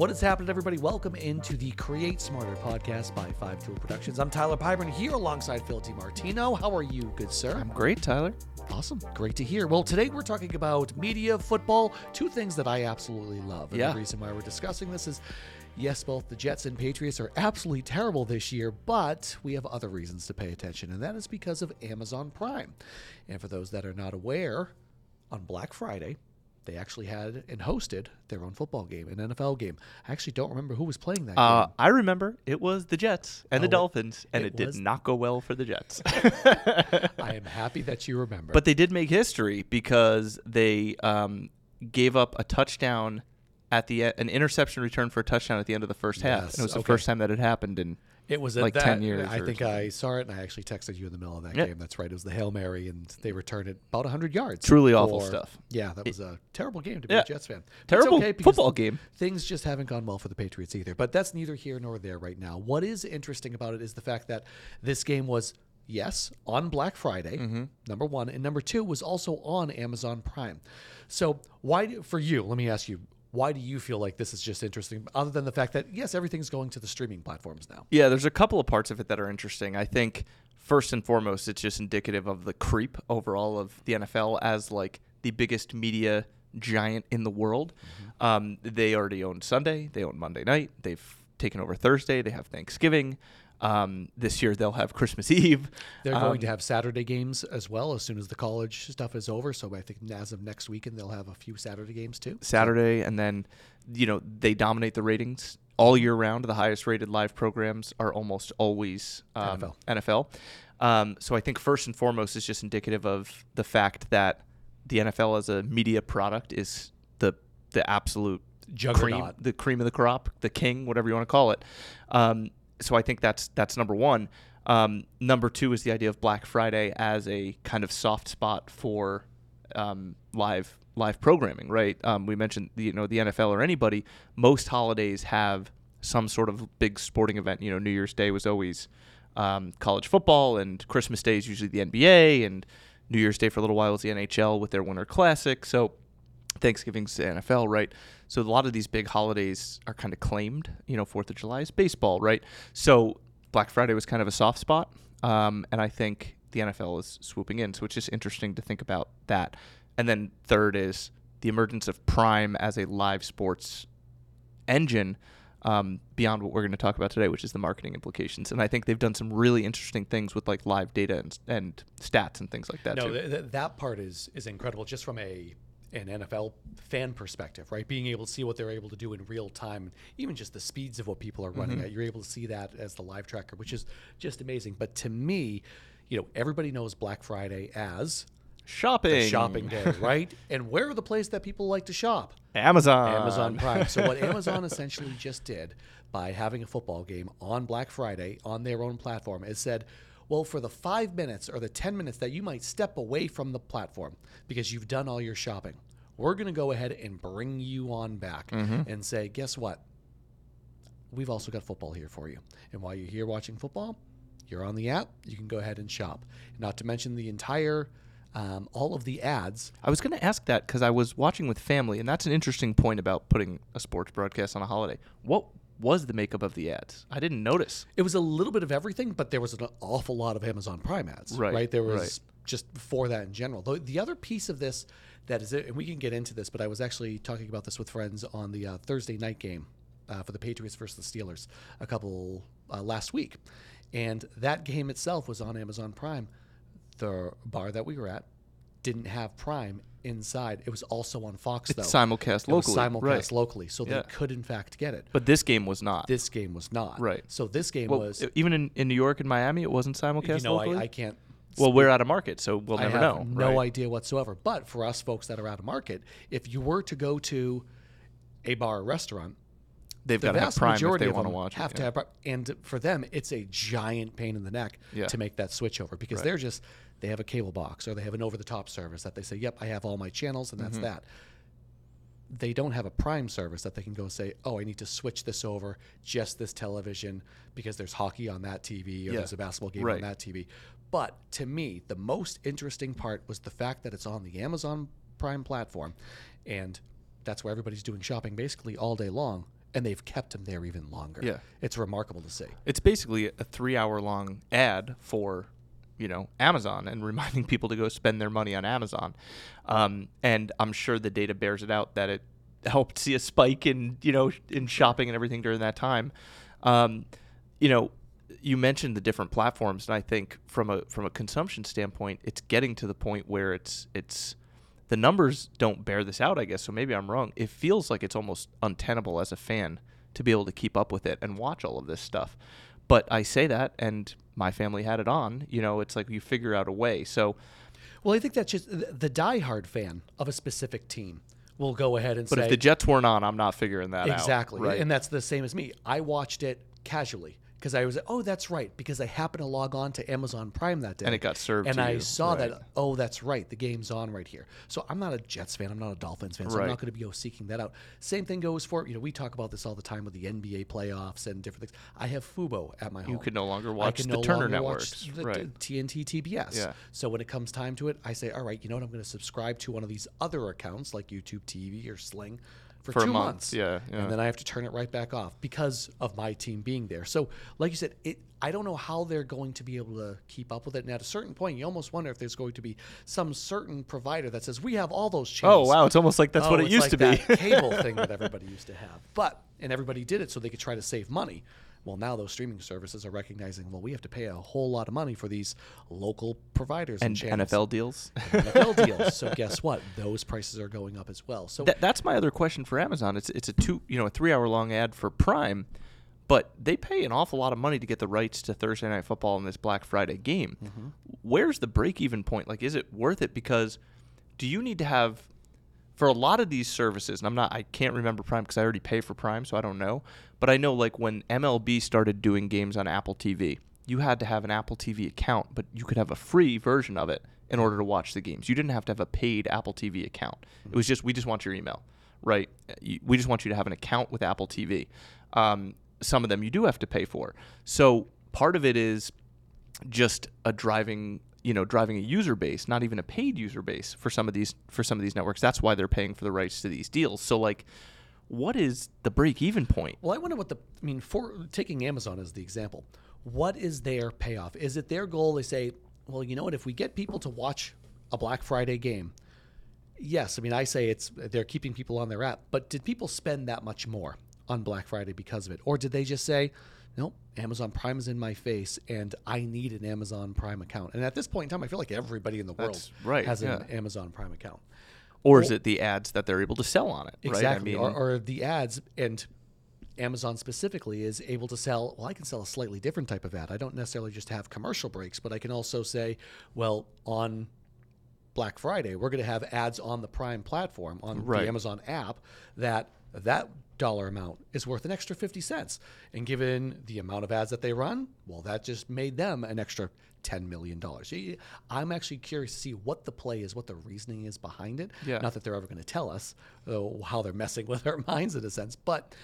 What is happening, everybody? Welcome into the Create Smarter podcast by Five Tool Productions. I'm Tyler Pyburn here alongside Phil DiMartino. How are you, good sir? I'm great, Tyler. Awesome. Great to hear. Well, today we're talking about media, football, two things that I absolutely love. And Yeah. the reason why we're discussing this is yes, both the Jets and Patriots are absolutely terrible this year, but we have other reasons to pay attention, and that is because of Amazon Prime. And for those that are not aware, on Black Friday, they actually had and hosted their own football game, an NFL game. I actually don't remember who was playing that Uh, game. I remember it was the Jets and Oh, the Dolphins, and it it, did not go well for the Jets. I am happy that you remember. but they did make history because they um, gave up a touchdown at the an interception return for a touchdown at the end of the first half. Yes, And it was the first time that had happened in It was a, like that, 10 years I think something. I saw it, and I actually texted you in the middle of that Yeah. game. That's right. It was the hail mary, and they returned it about 100 yards. Truly awful stuff. Yeah, that was a terrible game to be Yeah. a Jets fan. Terrible okay football game. Things just haven't gone well for the Patriots either. But that's neither here nor there right now. What is interesting about it is the fact that this game was. Yes, on Black Friday, Mm-hmm. number one, and number two was also on Amazon Prime. So, why do, for you? Let me ask you, why do you feel like this is just interesting? Other than the fact that yes, everything's going to the streaming platforms now. Yeah, there's a couple of parts of it that are interesting. I think first and foremost, it's just indicative of the creep overall of the NFL as like the biggest media giant in the world. Mm-hmm. Um, they already own Sunday, they own Monday night, they've taken over Thursday, they have Thanksgiving. Um, this year they'll have Christmas Eve. They're Um, going to have Saturday games as well as soon as the college stuff is over. So I think as of next weekend, they'll have a few Saturday games too. Saturday, and then you know they dominate the ratings all year round. The highest rated live programs are almost always um, NFL. NFL. Um, so I think first and foremost is just indicative of the fact that the NFL as a media product is the the absolute cream, Juggernaut. the cream of the crop, the king, whatever you want to call it. Um, so I think that's that's number one. Um, number two is the idea of Black Friday as a kind of soft spot for um, live live programming, right? Um, we mentioned the, you know the NFL or anybody. Most holidays have some sort of big sporting event. You know, New Year's Day was always um, college football, and Christmas Day is usually the NBA, and New Year's Day for a little while was the NHL with their Winter Classic. So Thanksgiving's the NFL, right? So a lot of these big holidays are kind of claimed. You know, Fourth of July is baseball, right? So Black Friday was kind of a soft spot, um, and I think the NFL is swooping in. So it's just interesting to think about that. And then third is the emergence of Prime as a live sports engine. Um, beyond what we're going to talk about today, which is the marketing implications, and I think they've done some really interesting things with like live data and, and stats and things like that No, too. th- th- that part is is incredible just from a an NFL fan perspective, right? Being able to see what they're able to do in real time, even just the speeds of what people are running mm-hmm. at, you're able to see that as the live tracker, which is just amazing. But to me, you know, everybody knows Black Friday as shopping, shopping day, right? And where are the places that people like to shop? Amazon, Amazon Prime. So what Amazon essentially just did by having a football game on Black Friday on their own platform is said, well, for the five minutes or the ten minutes that you might step away from the platform because you've done all your shopping, we're going to go ahead and bring you on back and say, guess what? We've also got football here for you. And while you're here watching football, you're on the app. You can go ahead and shop. Not to mention the entire, um, all of the ads I was going to ask that because I was watching with family, and that's an interesting point about putting a sports broadcast on a holiday. What was the makeup of the ads? I didn't notice. It was a little bit of everything, but there was an awful lot of Amazon Prime ads. Right, There was right. just for that in general. The, the other piece of this that is it, and we can get into this, but I was actually talking about this with friends on the uh, Thursday night game uh, for the Patriots versus the Steelers a couple uh, last week, and that game itself was on Amazon Prime. The bar that we were at didn't have Prime inside. It was also on Fox though. It's simulcast It locally, simulcast right. locally, so Yeah. they could in fact get it. But this game was not. This game was not. Right. So this game well, was. even in, in New York and Miami, it wasn't simulcast you know, locally. I, I can't. well, we're out of market, so we'll I never have know. no right? idea whatsoever. But for us folks that are out of market, if you were to go to a bar or restaurant, They've the got to have Prime if majority they of want to watch have it. to yeah. have, and for them, it's a giant pain in the neck Yeah. to make that switch over because Right. they're just they have a cable box or they have an over-the-top service that they say, "Yep, I have all my channels," and that's Mm-hmm. that. They don't have a Prime service that they can go say, "Oh, I need to switch this over just this television because there's hockey on that TV or Yeah. there's a basketball game Right. on that TV." But to me, the most interesting part was the fact that it's on the Amazon Prime platform, and that's where everybody's doing shopping basically all day long. and they've kept him there even longer. Yeah. it's remarkable to see. It's basically a three hour long ad for, you know, Amazon and reminding people to go spend their money on Amazon. Um, and I'm sure the data bears it out that it helped see a spike in, you know, in shopping and everything during that time. Um, you know, you mentioned the different platforms, and I think from a from a consumption standpoint, it's getting to the point where it's it's the numbers don't bear this out, I guess. So maybe I'm wrong. It feels like it's almost untenable as a fan to be able to keep up with it and watch all of this stuff. But I say that, and my family had it on. You know, it's like you figure out a way. So, Well, I think that's just the diehard fan of a specific team will go ahead and but say if the Jets weren't on, I'm not figuring that out. exactly, Right. and that's the same as me. I watched it casually because I was like, oh that's right because I happened to log on to Amazon Prime that day And it got served and I you, saw right. that oh that's right the game's on right here. So I'm not a Jets fan. I'm not a Dolphins fan. So I'm not going to be go seeking that out. Same thing goes for you know we talk about this all the time with the NBA playoffs and different things. I have Fubo at my home. You can no longer watch the no Turner networks. the Right. TNT TBS. Yeah. So when it comes time to it, I say, all right, you know what? I'm going to subscribe to one of these other accounts like YouTube TV or Sling for, For two month, months. yeah, yeah. And then I have to turn it right back off because of my team being there. So, like you said, it. I don't know how they're going to be able to keep up with it. And at a certain point, you almost wonder if there's going to be some certain provider that says we have all those channels. Oh wow, it's almost like that's Oh, what it used like to be. cable thing that everybody used to have. But and everybody did it so they could try to save money. Well, now those streaming services are recognizing, well, we have to pay a whole lot of money for these local providers and, and. NFL deals. NFL deals. So guess what? Those prices are going up as well. So That, that's my other question for Amazon. It's it's a two you know a three hour long ad for Prime, but they pay an awful lot of money to get the rights to Thursday Night Football and this Black Friday game. Mm-hmm. Where's the break even point? Like, is it worth it? Because do you need to have for a lot of these services? And I'm not I can't remember Prime because I already pay for Prime, so I don't know. But I know like when MLB started doing games on Apple TV, you had to have an Apple TV account, but you could have a free version of it in order to watch the games. You didn't have to have a paid Apple TV account. It was just we just want your email, right? We just want you to have an account with Apple TV. Um, some of them you do have to pay for. So part of it is just a driving you know driving a user base not even a paid user base for some of these for some of these networks that's why they're paying for the rights to these deals so like what is the break even point Well, I wonder what the I mean for taking Amazon as the example. What is their payoff? Is it their goal? They say, well, you know what? If we get people to watch a Black Friday game, yes. I mean, I say it's they're keeping people on their app, but did people spend that much more on Black Friday because of it, or did they just say? Nope, Amazon Prime is in my face, and I need an Amazon Prime account. And at this point in time, I feel like everybody in the world That's right, has an. Amazon Prime account. or is it the ads that they're able to sell on it Exactly. right I mean, or, or the ads and Amazon specifically is able to sell, well, I can sell a slightly different type of ad. I don't necessarily just have commercial breaks, but I can also say, well, on Black Friday, we're going to have ads on the Prime platform, on Right. the Amazon app, that that dollar amount is worth an extra 50 cents. And given the amount of ads that they run, well, that just made them an extra $10 million. I'm actually curious to see what the play is, what the reasoning is behind it. Yeah. Not that they're ever going to tell us uh, how they're messing with our minds in a sense, but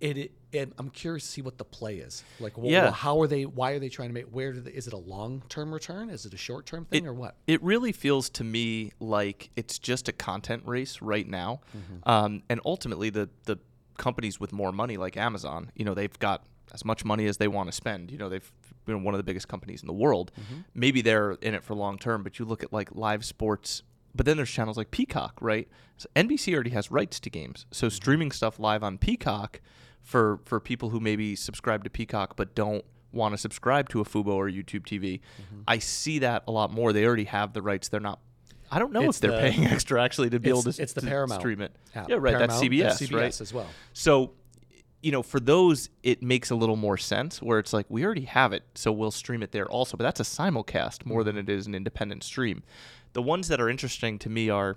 it, it, it- I'm curious to see what the play is. Like, wh- Yeah. how are they? Why are they trying to make? Where do they, is it a long term return? Is it a short term thing, or what? It really feels to me like it's just a content race right now, Mm-hmm. um, and ultimately the the companies with more money like Amazon, you know, they've got as much money as they want to spend. You know, they've been one of the biggest companies in the world. Mm-hmm. Maybe they're in it for long term, but you look at like live sports. But then there's channels like Peacock, right? So NBC already has rights to games, so Mm-hmm. streaming stuff live on Peacock for for people who maybe subscribe to Peacock but don't want to subscribe to a Fubo or YouTube TV. Mm-hmm. I see that a lot more. They already have the rights. They're not. I don't know It's if they're the- paying extra actually to be able to. it's the to Paramount stream it. app. Yeah, right. that's Paramount, CBS, CBS right? as well. So, you know, for those, it makes a little more sense where it's like we already have it, so we'll stream it there also. But that's a simulcast more than it is an independent stream. The ones that are interesting to me are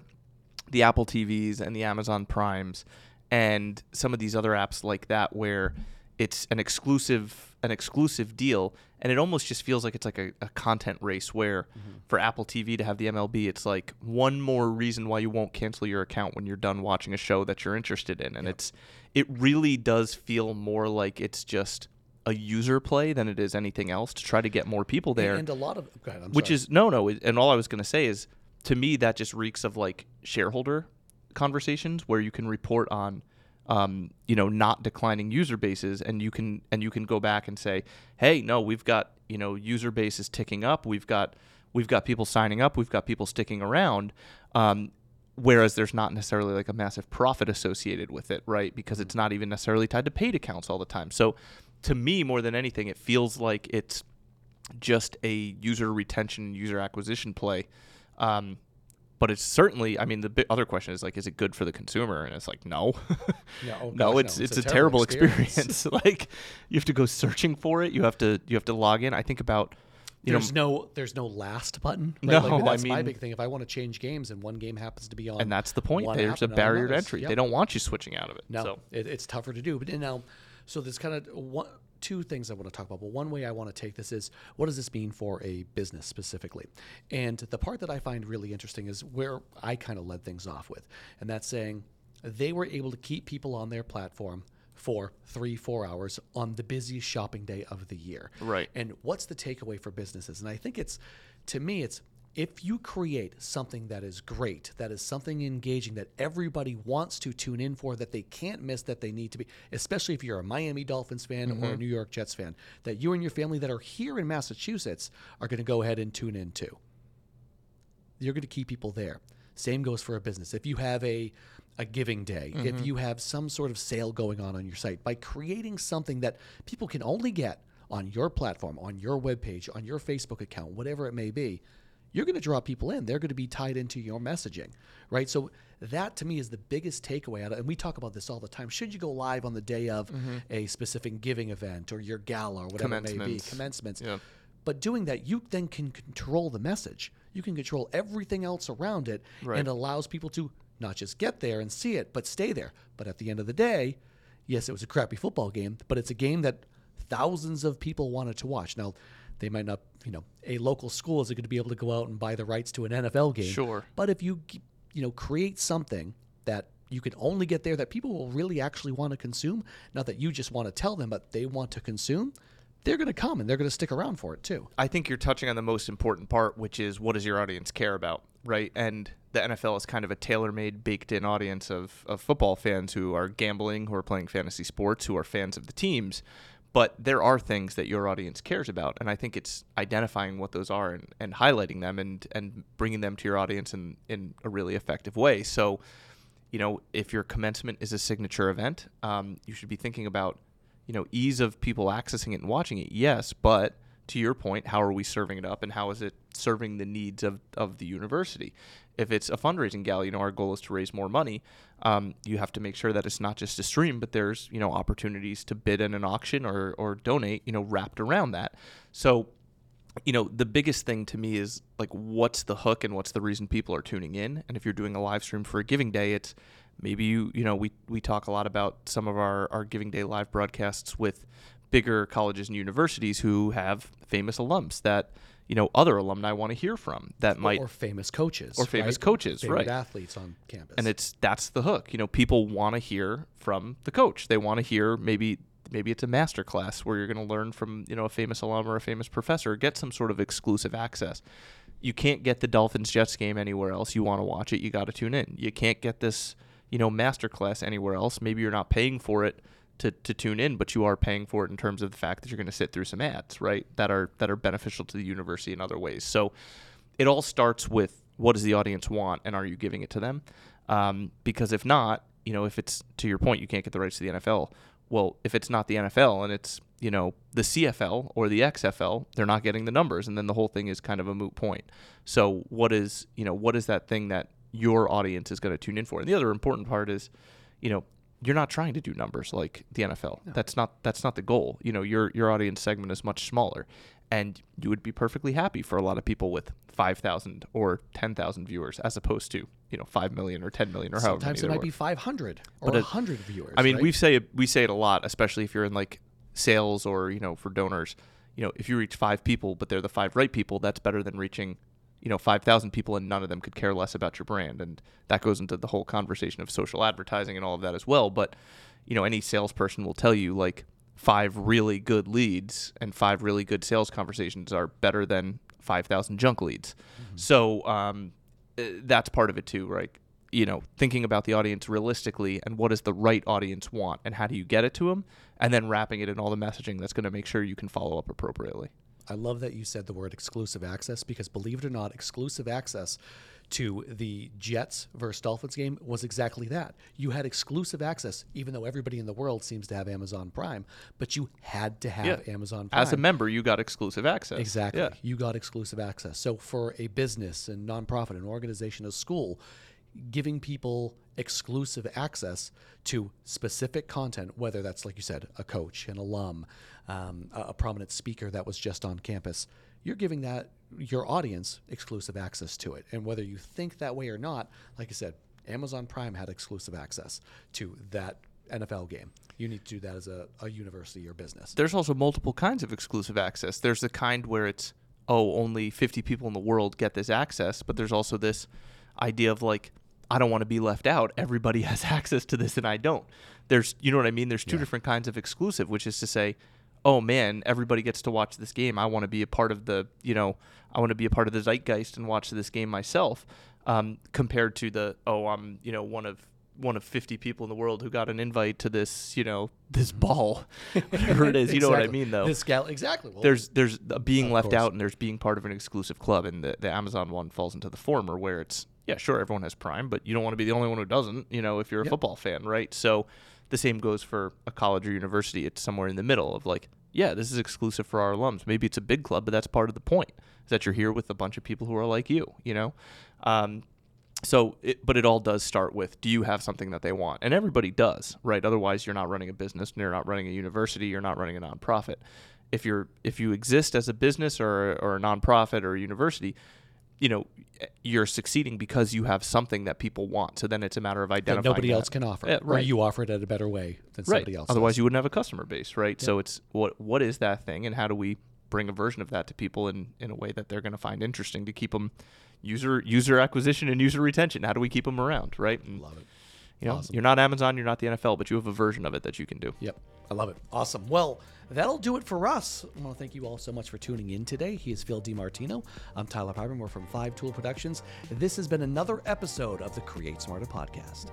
the Apple TVs and the Amazon Primes and some of these other apps like that where it's an exclusive an exclusive deal and it almost just feels like it's like a, a content race where mm-hmm. for Apple TV to have the MLB it's like one more reason why you won't cancel your account when you're done watching a show that you're interested in. And it's it really does feel more like it's just a user play than it is anything else to try to get more people there. And a lot of go ahead, I'm which sorry. is no no and all i was going to say is to me that just reeks of like shareholder conversations where you can report on um, you know, not declining user bases, and you can and you can go back and say, hey, no, we've got you know user bases ticking up, we've got we've got people signing up, we've got people sticking around. Um, whereas there's not necessarily like a massive profit associated with it, right? Because it's not even necessarily tied to paid accounts all the time. So, to me, more than anything, it feels like it's just a user retention, user acquisition play. Um, but it's certainly i mean the other question is like is it good for the consumer and it's like no No, oh no it's no. it's, a, terrible, experience, like you have to go searching for it you have to you have to log in i think about you there's know no there's no last button. Right? No, like, I that's my big thing. If I want to change games and one game happens to be on, and that's the point there's a barrier to entry Yep. they don't want you switching out of it No, so it, it's tougher to do. But now, so there's kind of one, two things I want to talk about. But one way I want to take this is what does this mean for a business specifically? And the part that I find really interesting is where I kind of led things off with, and that's saying they were able to keep people on their platform for three, four hours on the busiest shopping day of the year. Right. And what's the takeaway for businesses? And I think it's, to me, it's if you create something that is great, that is something engaging that everybody wants to tune in for, that they can't miss, that they need to be, especially if you're a Miami Dolphins fan or a mm-hmm. New York Jets fan, that you and your family that are here in Massachusetts are going to go ahead and tune in to you're going to keep people there. Same goes for a business. If you have a a giving day, if mm-hmm. you have some sort of sale going on on your site, by creating something that people can only get on your platform, on your webpage, on your Facebook account, whatever it may be, you're going to draw people in. They're going to be tied into your messaging, right? So that to me is the biggest takeaway out of and we talk about this all the time. Should you go live on the day of mm-hmm. a specific giving event or your gala or whatever it may be, Commencements. commencements, Yeah. but doing that, you then can control the message. You can control everything else around it, Right. and allows people to not just get there and see it, but stay there. But at the end of the day, yes, it was a crappy football game, but it's a game that thousands of people wanted to watch. Now, they might not, you know, a local school isn't going to be able to go out and buy the rights to an NFL game. Sure. But if you, you know, create something that you can only get there that people will really actually want to consume, not that you just want to tell them, but they want to consume, they're going to come and they're going to stick around for it too. I think you're touching on the most important part, which is what does your audience care about, right? And the NFL is kind of a tailor-made, baked-in audience of, of football fans who are gambling, who are playing fantasy sports, who are fans of the teams. But there are things that your audience cares about, and I think it's identifying what those are and, and highlighting them and, and bringing them to your audience in, in a really effective way. So, you know, if your commencement is a signature event, um, you should be thinking about, you know, ease of people accessing it and watching it. Yes, but to your point, how are we serving it up and how is it serving the needs of, of the university? If it's a fundraising gala, you know, our goal is to raise more money. Um, you have to make sure that it's not just a stream, but there's, you know, opportunities to bid in an auction or, or donate, you know, wrapped around that. So you know, the biggest thing to me is like what's the hook and what's the reason people are tuning in. And if you're doing a live stream for a giving day, it's maybe you you know, we we talk a lot about some of our our giving day live broadcasts with bigger colleges and universities who have famous alums that you know other alumni want to hear from that might or famous coaches or famous right? coaches, Favorite right. athletes on campus and it's that's the hook. You know, people want to hear from the coach. They want to hear maybe maybe it's a master class where you're going to learn from you know a famous alum or a famous professor, get some sort of exclusive access. You can't get the Dolphins Jets game anywhere else. You want to watch it, you got to tune in. You can't get this you know master class anywhere else. Maybe you're not paying for it to, to tune in, but you are paying for it in terms of the fact that you're going to sit through some ads, right? That are that are beneficial to the university in other ways. So it all starts with what does the audience want and are you giving it to them? Um, because if not, you know, if it's to your point, you can't get the rights to the NFL. Well, if it's not the NFL and it's you know the CFL or the XFL, they're not getting the numbers, and then the whole thing is kind of a moot point. So what is you know what is that thing that your audience is going to tune in for? And the other important part is, you know, you're not trying to do numbers like the NFL. That's not that's not the goal. You know, your your audience segment is much smaller, and you would be perfectly happy for a lot of people with five thousand or ten thousand viewers, as opposed to you know five million or ten million or however sometimes it might were. be 500 or But it- 100 viewers I mean, right? we say it, we say it a lot, especially if you're in like sales or you know for donors. You know, if you reach five people, but they're the five right people, that's better than reaching you know five thousand people and none of them could care less about your brand, and that goes into the whole conversation of social advertising and all of that as well. But you know, any salesperson will tell you like five really good leads and five really good sales conversations are better than five thousand junk leads. So um, uh, that's part of it too, right? you know, thinking about the audience realistically and what does the right audience want and how do you get it to them, and then wrapping it in all the messaging that's going to make sure you can follow up appropriately. I love that you said the word exclusive access because believe it or not, exclusive access to the Jets versus Dolphins game was exactly that. You had exclusive access, even though everybody in the world seems to have Amazon Prime, but you had to have Yeah. Amazon Prime. As a member, you got exclusive access. Exactly. Yeah. You got exclusive access. So for a business and nonprofit, an organization, a school, giving people exclusive access to specific content, whether that's like you said, a coach, an alum, um, a, a prominent speaker that was just on campus, you're giving that your audience exclusive access to it. And whether you think that way or not, like I said, Amazon Prime had exclusive access to that NFL game. You need to do that as a, a university or business. There's also multiple kinds of exclusive access. There's the kind where it's, oh, only 50 people in the world get this access, but there's also this idea of like, I don't want to be left out. Everybody has access to this and I don't. There's, you know what I mean? There's two Yeah. different kinds of exclusive, which is to say, oh man, everybody gets to watch this game. I want to be a part of the, you know, I want to be a part of the zeitgeist and watch this game myself. Um, compared to the, oh, I'm, you know, one of one of 50 people in the world who got an invite to this, you know, this ball, whatever it is. You know what I mean, though This gal- exactly. Well, there's there's a being left course. out and there's being part of an exclusive club and the, the amazon one falls into the former where it's yeah sure everyone has prime but you don't want to be the only one who doesn't you know if you're a Yep. football fan right so the same goes for a college or university it's somewhere in the middle of like yeah this is exclusive for our alums maybe it's a big club but that's part of the point is that you're here with a bunch of people who are like you you know um, so, it, but it all does start with do you have something that they want? And everybody does, right? Otherwise, you're not running a business, and you're not running a university, you're not running a nonprofit. If you're if you exist as a business or or a nonprofit or a university, you know eh, you're succeeding because you have something that people want. So then it's a matter of that identifying nobody that. else can offer, Yeah, or right. you offer it at a better way than right. somebody else. Otherwise, does. you wouldn't have a customer base, right? So it's what what is that thing, and how do we bring a version of that to people in in a way that they're going to find interesting to keep them user user acquisition and user retention? How do we keep them around, right? And, love it. You know, Awesome. you're not Amazon, you're not the NFL, but you have a version of it that you can do. Yep. I love it. Awesome. Well, that'll do it for us. I want to thank you all so much for tuning in today. He is Phil DiMartino. I'm Tyler Pyburn. We're from Five Tool Productions. This has been another episode of the Create Smarter podcast.